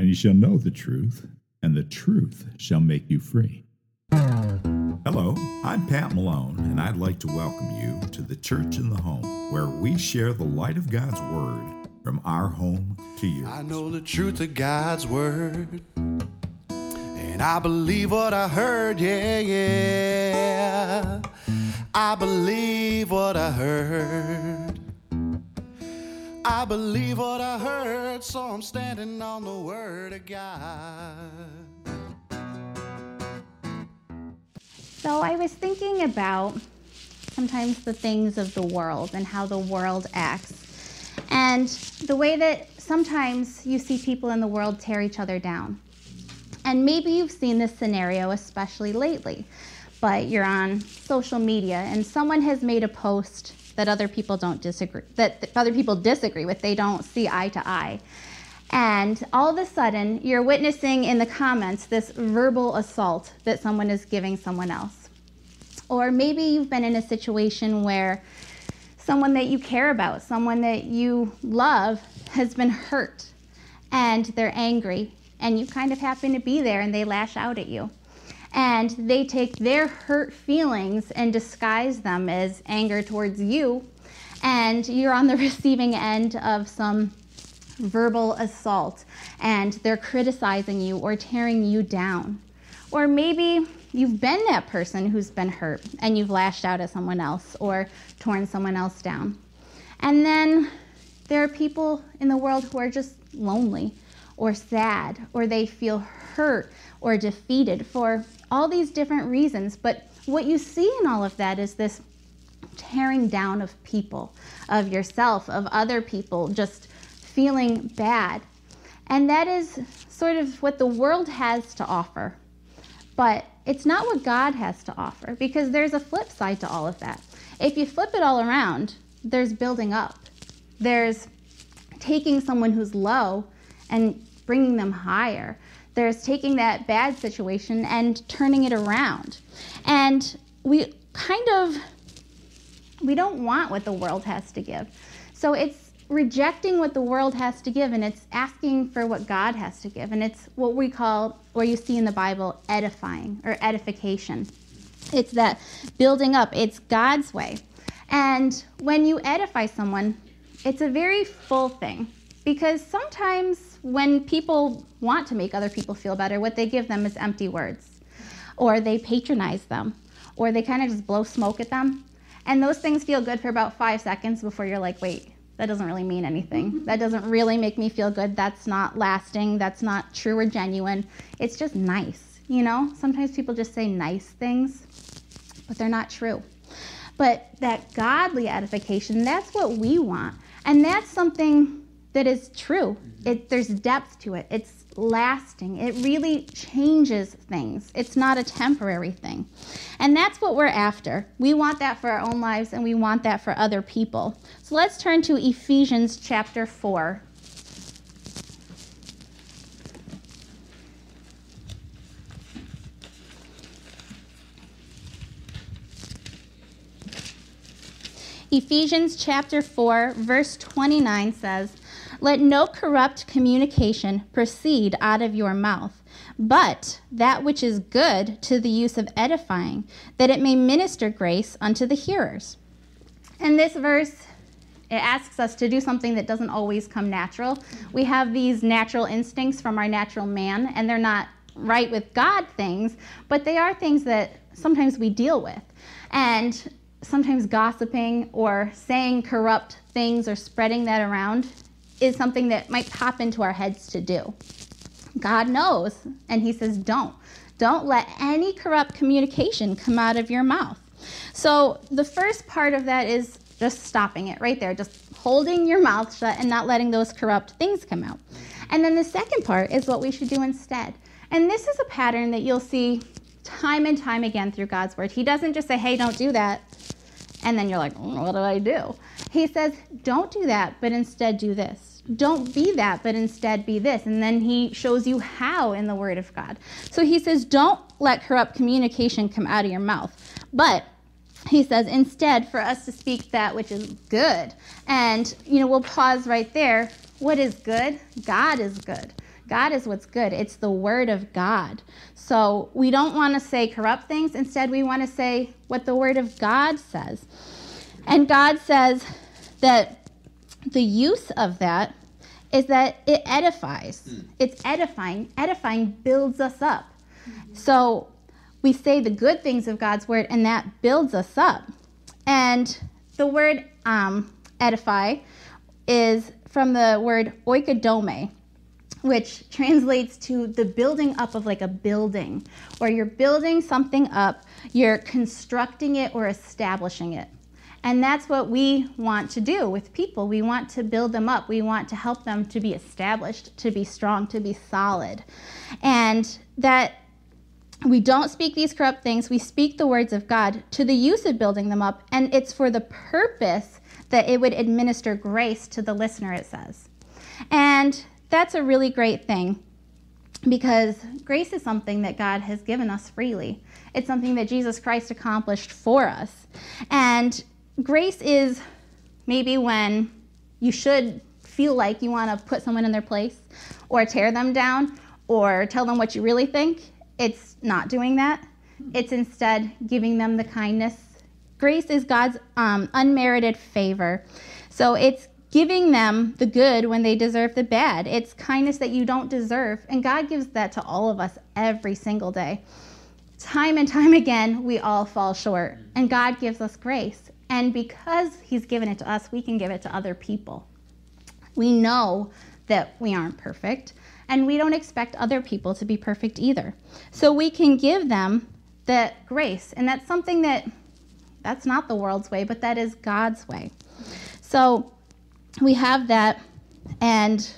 and you shall know the truth, and the truth shall make you free. Hello, I'm Pat Malone, and I'd like to welcome you to the Church in the Home, where we share the light of God's Word from our home to yours. I know the truth of God's word. And I believe what I heard, yeah, yeah. I believe what I heard. I believe what I heard, so I'm standing on the word of God. So I was thinking about sometimes the things of the world and how the world acts. And the way that sometimes you see people in the world tear each other down. And maybe you've seen this scenario, especially lately, but you're on social media and someone has made a post that other people don't disagree, that other people disagree with, they don't see eye to eye. And all of a sudden, you're witnessing in the comments this verbal assault that someone is giving someone else. Or maybe you've been in a situation where someone that you care about, someone that you love, has been hurt and they're angry, and you kind of happen to be there and they lash out at you. And they take their hurt feelings and disguise them as anger towards you, and you're on the receiving end of some verbal assault and they're criticizing you or tearing you down. Or maybe you've been that person who's been hurt and you've lashed out at someone else or torn someone else down. And then there are people in the world who are just lonely or sad or they feel hurt or defeated for all these different reasons. But what you see in all of that is this tearing down of people, of yourself, of other people, just feeling bad. And that is sort of what the world has to offer. But it's not what God has to offer because there's a flip side to all of that. If you flip it all around, there's building up, there's taking someone who's low and bringing them higher. There's taking that bad situation and turning it around. And we kind of we don't want what the world has to give. So it's rejecting what the world has to give and it's asking for what God has to give. And it's what we call, or you see in the Bible, edifying or edification. It's that building up, it's God's way. And when you edify someone, it's a very full thing because sometimes when people want to make other people feel better, what they give them is empty words, or they patronize them, or they kind of just blow smoke at them. And those things feel good for about five seconds before you're like, wait, that doesn't really mean anything. Mm-hmm. That doesn't really make me feel good. That's not lasting. That's not true or genuine. It's just nice. You know, sometimes people just say nice things, but they're not true. But that godly edification, that's what we want. And that's something that is true. Mm-hmm. It, there's depth to it. It's lasting. It really changes things. It's not a temporary thing. And that's what we're after. We want that for our own lives and we want that for other people. So let's turn to Ephesians chapter 4. Ephesians chapter 4, verse 29 says, Let no corrupt communication proceed out of your mouth, but that which is good to the use of edifying, that it may minister grace unto the hearers. In this verse, it asks us to do something that doesn't always come natural. We have these natural instincts from our natural man, and they're not right with God things, but they are things that sometimes we deal with. And sometimes gossiping or saying corrupt things or spreading that around is something that might pop into our heads to do. God knows, and He says, don't. Don't let any corrupt communication come out of your mouth. So, the first part of that is just stopping it right there, just holding your mouth shut and not letting those corrupt things come out. And then the second part is what we should do instead. And this is a pattern that you'll see time and time again through God's word. He doesn't just say, hey, don't do that. And then you're like, "Mm, what do I do? He says, don't do that, but instead do this. Don't be that, but instead be this. And then he shows you how in the word of God. So he says, don't let corrupt communication come out of your mouth. But he says, instead, for us to speak that which is good. And, you know, we'll pause right there. What is good? God is good. God is what's good. It's the word of God. So we don't want to say corrupt things. Instead, we want to say what the word of God says. And God says that the use of that is that it edifies. Mm. It's edifying. Edifying builds us up. Mm-hmm. So we say the good things of God's word, and that builds us up. And the word um, edify is from the word oikodome, which translates to the building up of like a building, or you're building something up, you're constructing it or establishing it. And that's what we want to do with people. We want to build them up. We want to help them to be established, to be strong, to be solid. And that we don't speak these corrupt things, we speak the words of God to the use of building them up, and it's for the purpose that it would administer grace to the listener, it says. And that's a really great thing because grace is something that God has given us freely. It's something that Jesus Christ accomplished for us. And grace is maybe when you should feel like you want to put someone in their place or tear them down or tell them what you really think. It's not doing that. It's instead giving them the kindness. Grace is God's um, unmerited favor. So it's giving them the good when they deserve the bad. It's kindness that you don't deserve. And God gives that to all of us every single day. Time and time again, we all fall short, and God gives us grace. And because He's given it to us, we can give it to other people. We know that we aren't perfect, and we don't expect other people to be perfect either. So we can give them the grace, and that's something that that's not the world's way, but that is God's way. So we have that, and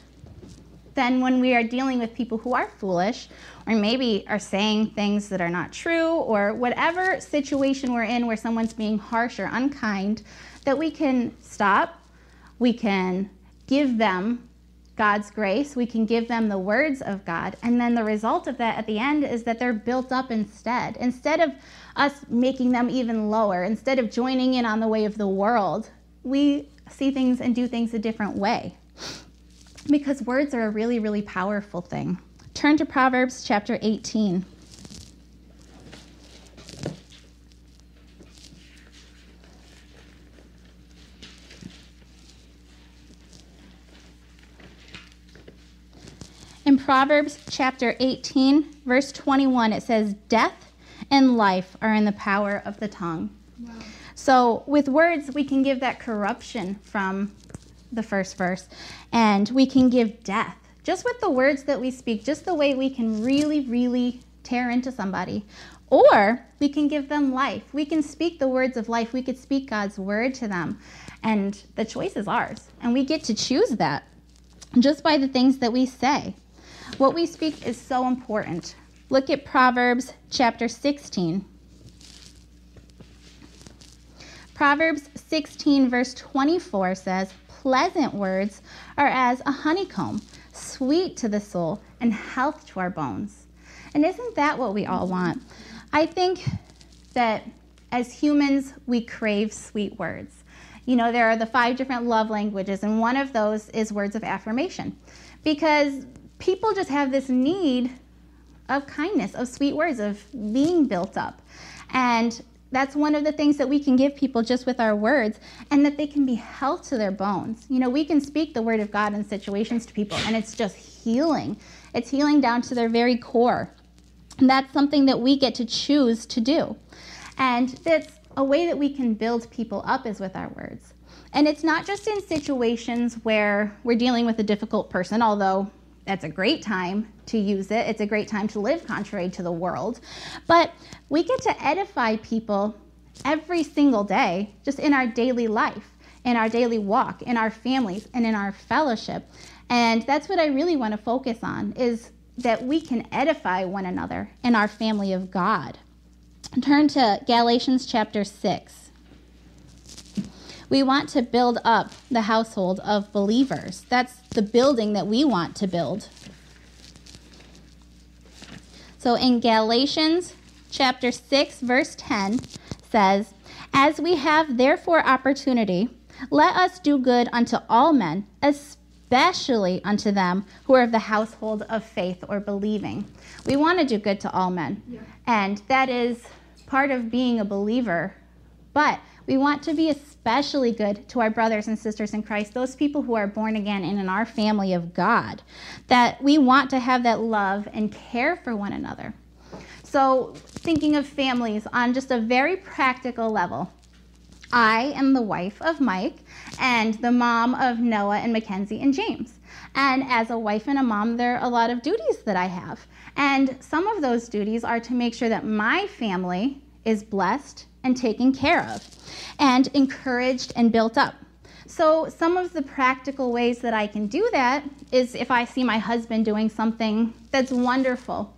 then when we are dealing with people who are foolish or maybe are saying things that are not true or whatever situation we're in where someone's being harsh or unkind, that we can stop, we can give them God's grace, we can give them the words of God, and then the result of that at the end is that they're built up instead. Instead of us making them even lower, instead of joining in on the way of the world, we see things and do things a different way because words are a really, really powerful thing. Turn to Proverbs chapter 18. In Proverbs chapter 18, verse 21, it says, Death and life are in the power of the tongue. Wow. So, with words, we can give that corruption from the first verse, and we can give death. Just with the words that we speak, just the way we can really, really tear into somebody. Or we can give them life. We can speak the words of life. We could speak God's word to them. And the choice is ours. And we get to choose that just by the things that we say. What we speak is so important. Look at Proverbs chapter 16. Proverbs 16, verse 24 says, pleasant words are as a honeycomb, sweet to the soul and health to our bones. And isn't that what we all want? I think that as humans, we crave sweet words. You know, there are the five different love languages, and one of those is words of affirmation. Because people just have this need of kindness, of sweet words, of being built up. And that's one of the things that we can give people just with our words and that they can be health to their bones. You know, we can speak the word of God in situations to people and it's just healing. It's healing down to their very core. And that's something that we get to choose to do. And that's a way that we can build people up is with our words. And it's not just in situations where we're dealing with a difficult person, although that's a great time to use it. It's a great time to live contrary to the world. But we get to edify people every single day, just in our daily life, in our daily walk, in our families, and in our fellowship. And that's what I really want to focus on is that we can edify one another in our family of God. Turn to Galatians chapter 6. We want to build up the household of believers. That's the building that we want to build. So in Galatians chapter 6 verse 10 says, "As we have therefore opportunity, let us do good unto all men, especially unto them who are of the household of faith or believing. We want to do good to all men, yeah. and that is part of being a believer. But we want to be especially good to our brothers and sisters in Christ, those people who are born again and in our family of God, that we want to have that love and care for one another. So, thinking of families on just a very practical level, I am the wife of Mike and the mom of Noah and Mackenzie and James. And as a wife and a mom, there are a lot of duties that I have. And some of those duties are to make sure that my family is blessed and taken care of, and encouraged and built up. So, some of the practical ways that I can do that is if I see my husband doing something that's wonderful,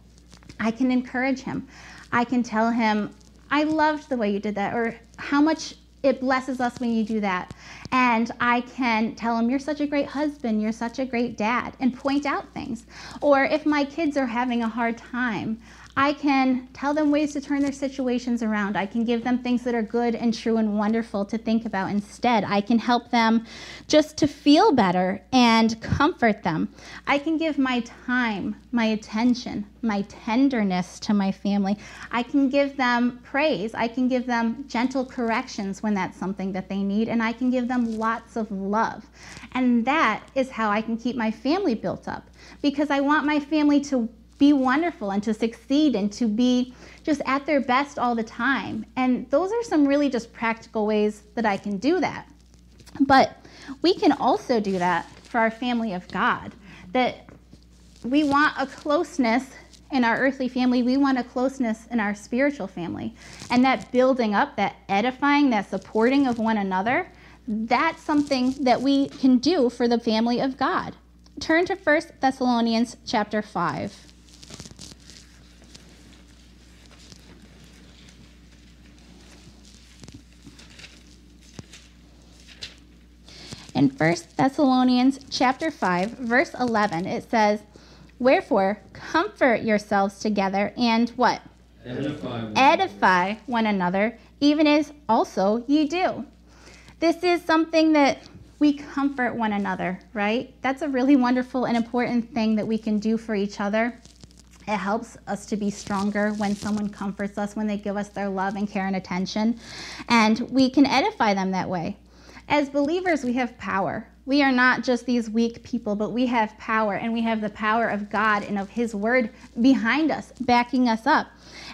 I can encourage him. I can tell him, I loved the way you did that, or how much it blesses us when you do that. And I can tell him, You're such a great husband, you're such a great dad, and point out things. Or if my kids are having a hard time, I can tell them ways to turn their situations around. I can give them things that are good and true and wonderful to think about instead. I can help them just to feel better and comfort them. I can give my time, my attention, my tenderness to my family. I can give them praise. I can give them gentle corrections when that's something that they need. And I can give them lots of love. And that is how I can keep my family built up because I want my family to be wonderful and to succeed and to be just at their best all the time. And those are some really just practical ways that I can do that. But we can also do that for our family of God. That we want a closeness in our earthly family, we want a closeness in our spiritual family. And that building up, that edifying, that supporting of one another, that's something that we can do for the family of God. Turn to 1 Thessalonians chapter 5. In 1 Thessalonians chapter 5, verse 11, it says, Wherefore, comfort yourselves together and what? Edify one, Edify one another, even as also ye do. This is something that we comfort one another, right? That's a really wonderful and important thing that we can do for each other. It helps us to be stronger when someone comforts us, when they give us their love and care and attention. And we can edify them that way. As believers, we have power. We are not just these weak people, but we have power, and we have the power of God and of His Word behind us, backing us up.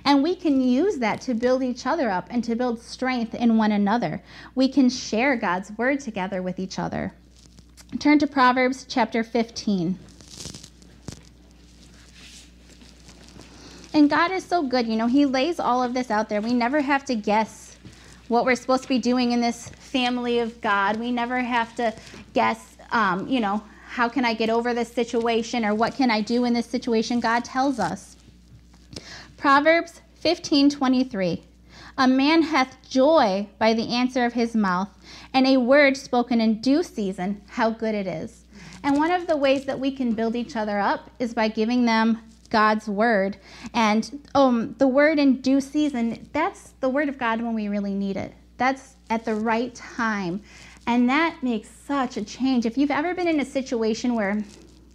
And we can use that to build each other up and to build strength in one another. We can share God's Word together with each other. Turn to Proverbs chapter 15. And God is so good. You know, He lays all of this out there. We never have to guess what we're supposed to be doing in this family of God. We never have to guess, um, you know, how can I get over this situation or what can I do in this situation? God tells us. Proverbs 15:23. A man hath joy by the answer of his mouth, and a word spoken in due season, how good it is. And one of the ways that we can build each other up is by giving them God's word. And um, the word in due season, that's the word of God when we really need it. That's at the right time. And that makes such a change. If you've ever been in a situation where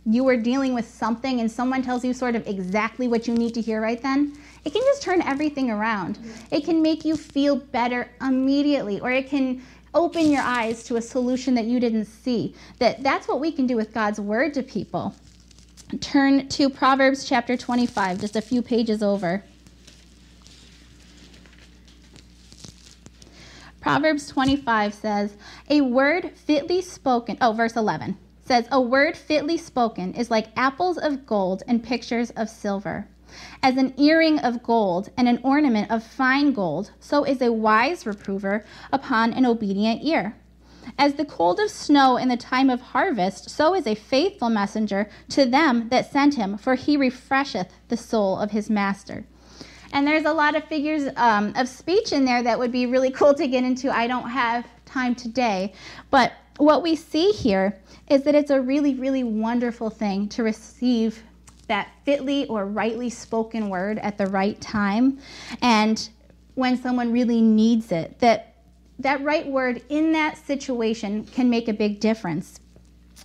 you were dealing with something and someone tells you sort of exactly what you need to hear right then, it can just turn everything around. It can make you feel better immediately, or it can open your eyes to a solution that you didn't see. That that's what we can do with God's word to people. Turn to Proverbs chapter 25, just a few pages over. Proverbs 25 says, A word fitly spoken, oh, verse 11 says, A word fitly spoken is like apples of gold and pictures of silver. As an earring of gold and an ornament of fine gold, so is a wise reprover upon an obedient ear. As the cold of snow in the time of harvest, so is a faithful messenger to them that sent him, for he refresheth the soul of his master. And there's a lot of figures um, of speech in there that would be really cool to get into. I don't have time today. But what we see here is that it's a really, really wonderful thing to receive that fitly or rightly spoken word at the right time. And when someone really needs it, that that right word in that situation can make a big difference.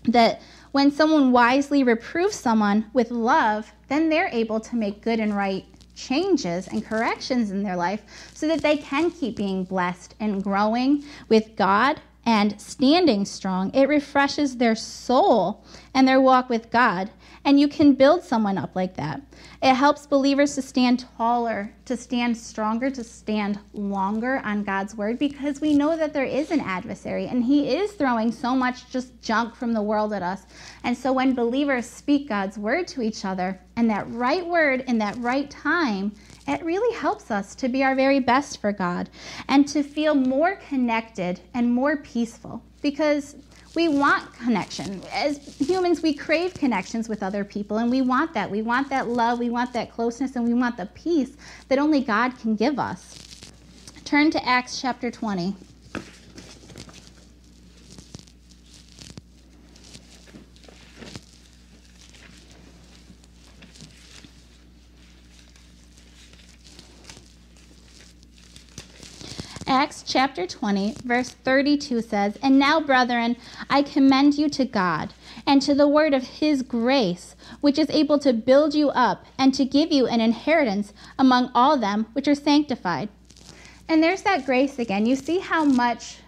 That When someone wisely reproves someone with love, then they're able to make good and right changes and corrections in their life so that they can keep being blessed and growing with God and standing strong. It refreshes their soul and their walk with God. And you can build someone up like that. It helps believers to stand taller, to stand stronger, to stand longer on God's word because we know that there is an adversary and he is throwing so much just junk from the world at us. And so when believers speak God's word to each other and that right word in that right time, it really helps us to be our very best for God and to feel more connected and more peaceful because we want connection. As humans, we crave connections with other people, and we want that. We want that love, we want that closeness, and we want the peace that only God can give us. Turn to Acts chapter 20. Acts chapter 20, verse 32 says, And now, brethren, I commend you to God and to the word of his grace, which is able to build you up and to give you an inheritance among all them which are sanctified. And there's that grace again. You see how much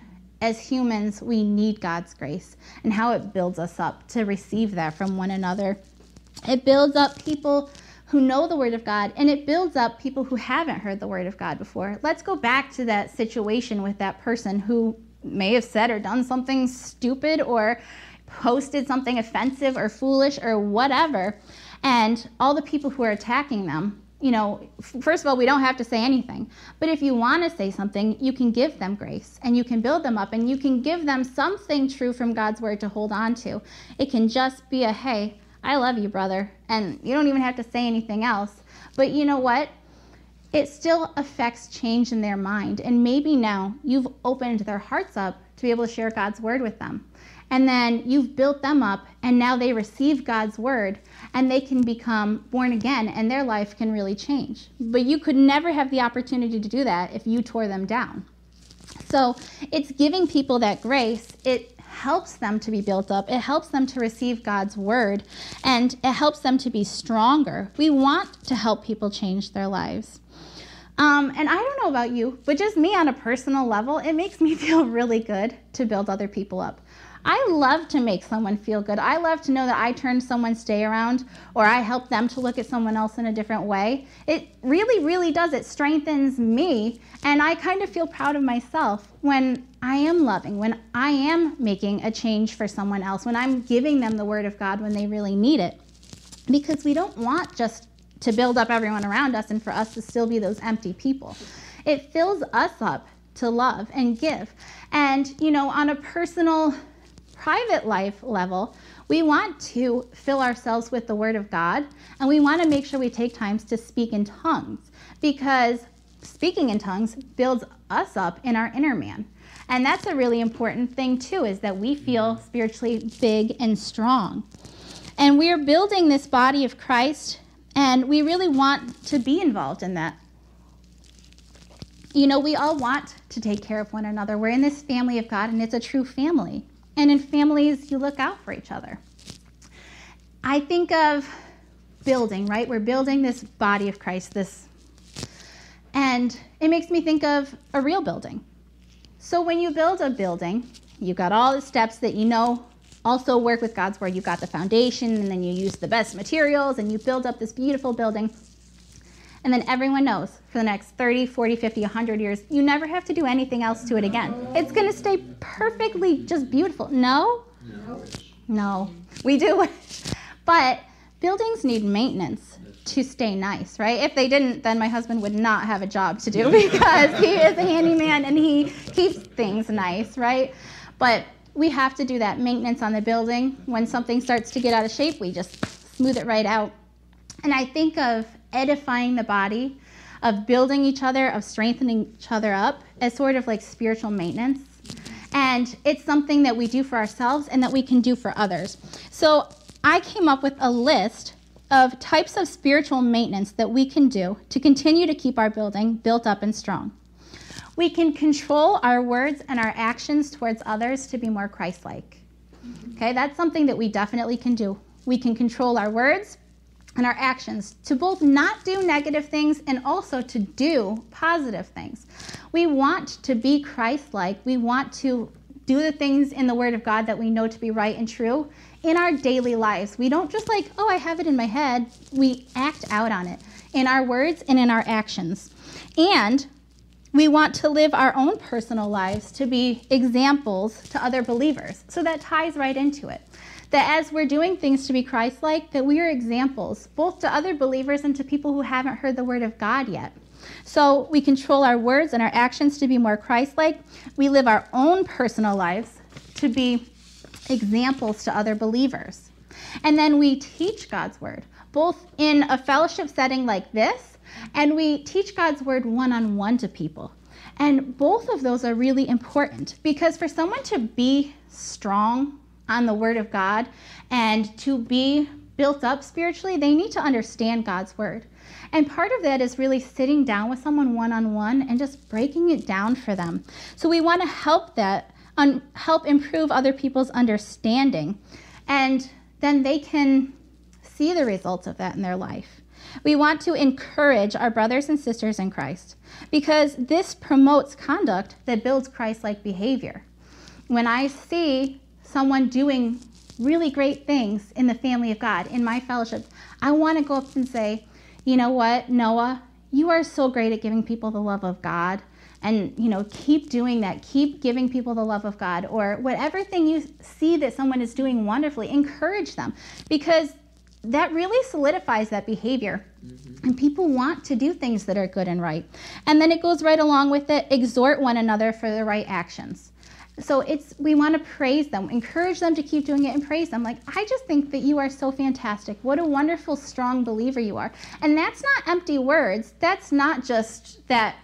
as humans we need God's grace and how it builds us up to receive that from one another. It builds up people who know the Word of God, and it builds up people who haven't heard the Word of God before. Let's go back to that situation with that person who may have said or done something stupid or posted something offensive or foolish or whatever, and all the people who are attacking them. You know, first of all, we don't have to say anything. But if you want to say something, you can give them grace and you can build them up and you can give them something true from God's word to hold on to. It can just be a hey, I love you, brother. And you don't even have to say anything else. But you know what? It still affects change in their mind. And maybe now you've opened their hearts up to be able to share God's word with them. And then you've built them up, and now they receive God's word, and they can become born again, and their life can really change. But you could never have the opportunity to do that if you tore them down. So it's giving people that grace. It helps them to be built up. It helps them to receive God's word and it helps them to be stronger. We want to help people change their lives. Um, and I don't know about you, but just me on a personal level, it makes me feel really good to build other people up. I love to make someone feel good. I love to know that I turned someone's day around or I helped them to look at someone else in a different way. It really, really does. It strengthens me. And I kind of feel proud of myself when I am loving, when I am making a change for someone else, when I'm giving them the word of God when they really need it. Because we don't want just to build up everyone around us and for us to still be those empty people. It fills us up to love and give. And, you know, on a personal private life level, we want to fill ourselves with the Word of God, and we want to make sure we take times to speak in tongues because speaking in tongues builds us up in our inner man. And that's a really important thing, too, is that we feel spiritually big and strong. And we're building this body of Christ, and we really want to be involved in that. You know, we all want to take care of one another. We're in this family of God, and it's a true family. And in families, you look out for each other. I think of building, right? We're building this body of Christ, this and it makes me think of a real building. So when you build a building, you've got all the steps that you know also work with God's word. You've got the foundation, and then you use the best materials, and you build up this beautiful building. And then everyone knows for the next 30, 40, 50, 100 years, you never have to do anything else to it again. It's going to stay perfectly just beautiful. No? No. No. We do. but buildings need maintenance to stay nice, right? If they didn't, then my husband would not have a job to do because he is a handyman and he keeps things nice, right? But we have to do that maintenance on the building. When something starts to get out of shape, we just smooth it right out. And I think of edifying the body, of building each other, of strengthening each other up as sort of like spiritual maintenance. And it's something that we do for ourselves and that we can do for others. So I came up with a list of types of spiritual maintenance that we can do to continue to keep our building built up and strong. We can control our words and our actions towards others to be more Christ like. Okay, that's something that we definitely can do. We can control our words and our actions to both not do negative things and also to do positive things. We want to be Christ like. We want to do the things in the Word of God that we know to be right and true in our daily lives. We don't just like, oh, I have it in my head. We act out on it in our words and in our actions. And we want to live our own personal lives to be examples to other believers. So that ties right into it. That as we're doing things to be Christ like, that we are examples both to other believers and to people who haven't heard the word of God yet. So we control our words and our actions to be more Christ like. We live our own personal lives to be examples to other believers. And then we teach God's word, both in a fellowship setting like this, and we teach God's word one on one to people. And both of those are really important because for someone to be strong on the word of God and to be built up spiritually, they need to understand God's word. And part of that is really sitting down with someone one on one and just breaking it down for them. So we want to help that, help improve other people's understanding. And then they can see the results of that in their life. We want to encourage our brothers and sisters in Christ because this promotes conduct that builds Christ like behavior. When I see someone doing really great things in the family of God, in my fellowship, I want to go up and say, you know what, Noah, you are so great at giving people the love of God. And, you know, keep doing that. Keep giving people the love of God. Or whatever thing you see that someone is doing wonderfully, encourage them. Because that really solidifies that behavior. Mm-hmm. And people want to do things that are good and right. And then it goes right along with it exhort one another for the right actions. So it's we want to praise them, encourage them to keep doing it and praise them. Like I just think that you are so fantastic. What a wonderful strong believer you are. And that's not empty words. That's not just that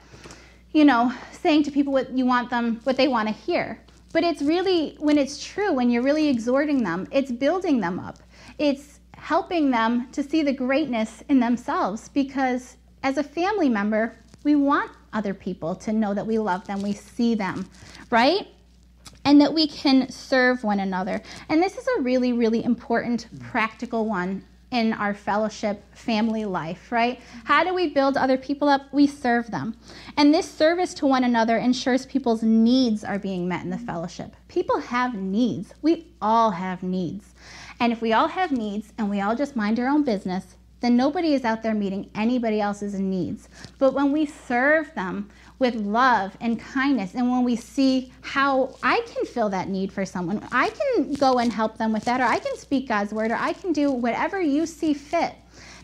you know, saying to people what you want them what they want to hear. But it's really when it's true, when you're really exhorting them, it's building them up. It's helping them to see the greatness in themselves because as a family member, we want other people to know that we love them, we see them, right? And that we can serve one another. And this is a really, really important practical one in our fellowship family life, right? How do we build other people up? We serve them. And this service to one another ensures people's needs are being met in the fellowship. People have needs. We all have needs. And if we all have needs and we all just mind our own business, then nobody is out there meeting anybody else's needs. But when we serve them, with love and kindness. And when we see how I can fill that need for someone, I can go and help them with that, or I can speak God's word, or I can do whatever you see fit,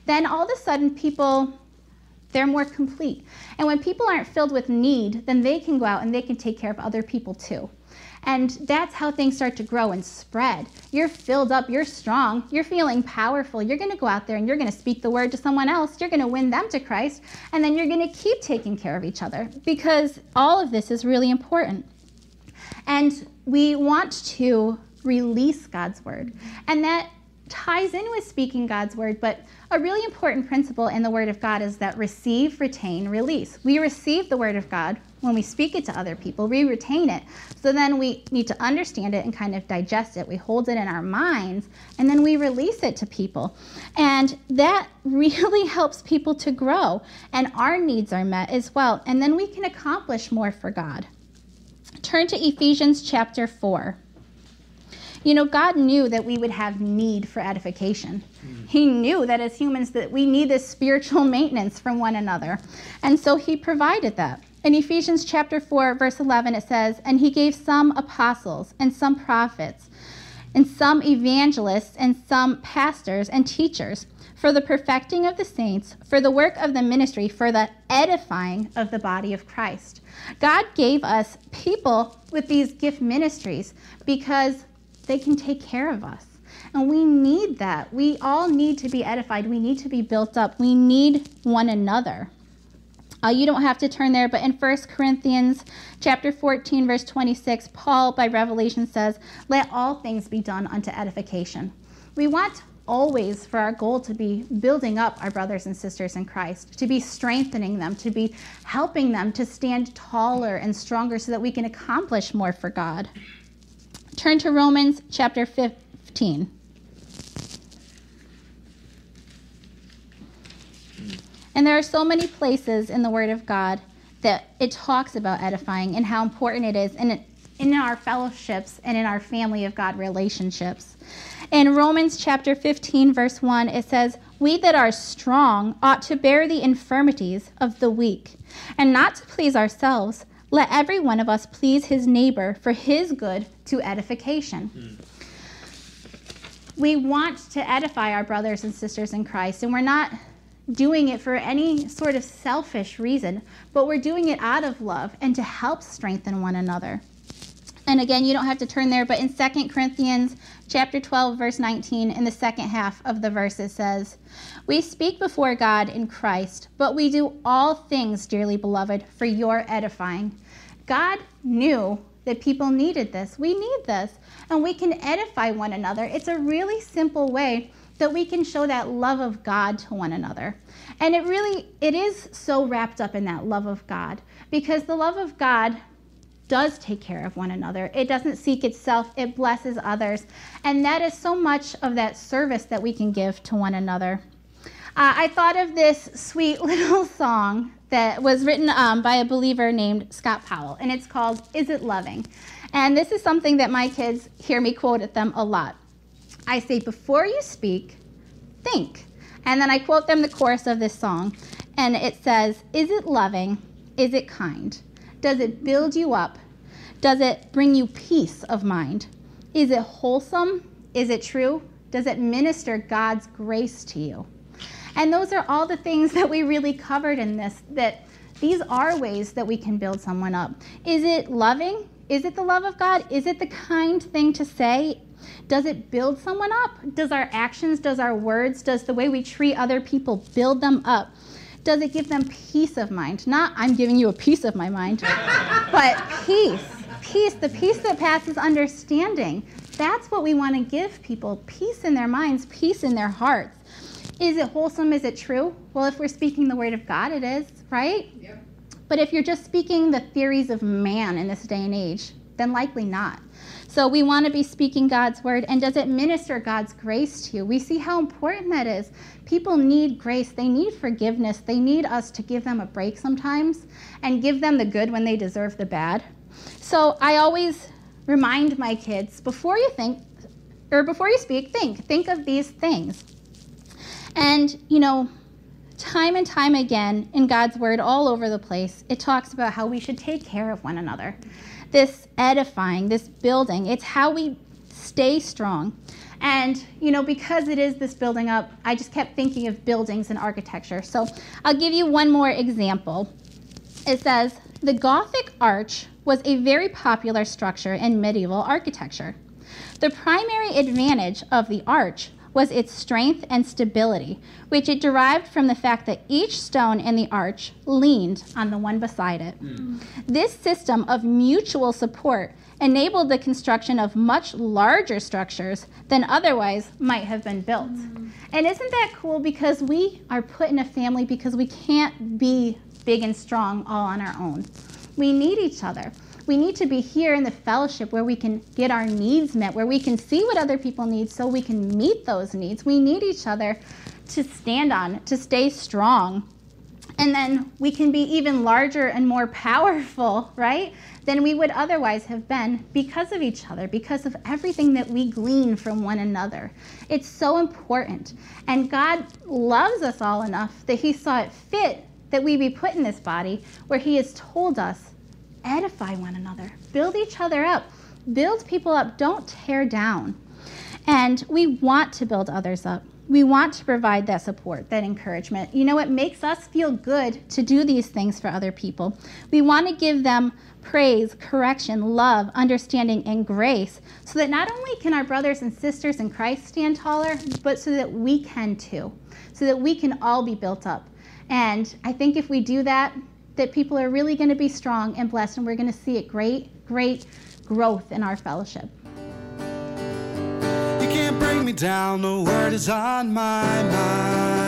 then all of a sudden people they're more complete. And when people aren't filled with need, then they can go out and they can take care of other people too. And that's how things start to grow and spread. You're filled up, you're strong, you're feeling powerful. You're going to go out there and you're going to speak the word to someone else. You're going to win them to Christ. And then you're going to keep taking care of each other because all of this is really important. And we want to release God's word. And that ties in with speaking God's word, but a really important principle in the word of God is that receive, retain, release. We receive the word of God, when we speak it to other people, we retain it. So then we need to understand it and kind of digest it. We hold it in our minds and then we release it to people. And that really helps people to grow and our needs are met as well. And then we can accomplish more for God. Turn to Ephesians chapter 4. You know, God knew that we would have need for edification. Mm. He knew that as humans that we need this spiritual maintenance from one another. And so he provided that. In Ephesians chapter 4, verse 11, it says, And he gave some apostles, and some prophets, and some evangelists, and some pastors and teachers for the perfecting of the saints, for the work of the ministry, for the edifying of the body of Christ. God gave us people with these gift ministries because they can take care of us. And we need that. We all need to be edified. We need to be built up. We need one another. Uh, you don't have to turn there, but in 1 Corinthians chapter 14, verse 26, Paul by revelation says, Let all things be done unto edification. We want always for our goal to be building up our brothers and sisters in Christ, to be strengthening them, to be helping them to stand taller and stronger so that we can accomplish more for God. Turn to Romans chapter 15. And there are so many places in the Word of God that it talks about edifying and how important it is in, in our fellowships and in our family of God relationships. In Romans chapter 15, verse 1, it says, We that are strong ought to bear the infirmities of the weak, and not to please ourselves. Let every one of us please his neighbor for his good to edification. Mm. We want to edify our brothers and sisters in Christ, and we're not doing it for any sort of selfish reason, but we're doing it out of love and to help strengthen one another. And again, you don't have to turn there, but in 2 Corinthians chapter 12 verse 19 in the second half of the verse it says, "We speak before God in Christ, but we do all things, dearly beloved, for your edifying." God knew that people needed this. We need this, and we can edify one another. It's a really simple way that we can show that love of God to one another. And it really it is so wrapped up in that love of God because the love of God does take care of one another. It doesn't seek itself, it blesses others. And that is so much of that service that we can give to one another. Uh, I thought of this sweet little song that was written um, by a believer named Scott Powell, and it's called Is It Loving? And this is something that my kids hear me quote at them a lot. I say, before you speak, think. And then I quote them the chorus of this song, and it says, Is it loving? Is it kind? Does it build you up? Does it bring you peace of mind? Is it wholesome? Is it true? Does it minister God's grace to you? And those are all the things that we really covered in this, that these are ways that we can build someone up. Is it loving? Is it the love of God? Is it the kind thing to say? Does it build someone up? Does our actions, does our words, does the way we treat other people build them up? Does it give them peace of mind? Not, I'm giving you a piece of my mind, but peace. Peace, the peace that passes understanding. That's what we want to give people peace in their minds, peace in their hearts. Is it wholesome? Is it true? Well, if we're speaking the word of God, it is, right? Yep. But if you're just speaking the theories of man in this day and age, then likely not. So we want to be speaking God's word. And does it minister God's grace to you? We see how important that is. People need grace, they need forgiveness, they need us to give them a break sometimes and give them the good when they deserve the bad. So I always remind my kids before you think, or before you speak, think. Think of these things. And, you know, time and time again in God's word, all over the place, it talks about how we should take care of one another this edifying, this building. It's how we stay strong. And, you know, because it is this building up, I just kept thinking of buildings and architecture. So I'll give you one more example. It says, the Gothic arch was a very popular structure in medieval architecture. The primary advantage of the arch was its strength and stability, which it derived from the fact that each stone in the arch leaned on the one beside it. Mm. This system of mutual support enabled the construction of much larger structures than otherwise might have been built. Mm. And isn't that cool? Because we are put in a family because we can't be big and strong all on our own. We need each other. We need to be here in the fellowship where we can get our needs met, where we can see what other people need so we can meet those needs. We need each other to stand on, to stay strong. And then we can be even larger and more powerful, right, than we would otherwise have been because of each other, because of everything that we glean from one another. It's so important. And God loves us all enough that He saw it fit that we be put in this body where He has told us edify one another, build each other up, build people up, don't tear down. And we want to build others up. We want to provide that support, that encouragement. You know, it makes us feel good to do these things for other people. We want to give them praise, correction, love, understanding, and grace so that not only can our brothers and sisters in Christ stand taller, but so that we can too, so that we can all be built up. And I think if we do that, that people are really going to be strong and blessed, and we're going to see a great, great growth in our fellowship. You can't bring me down, the word is on my mind.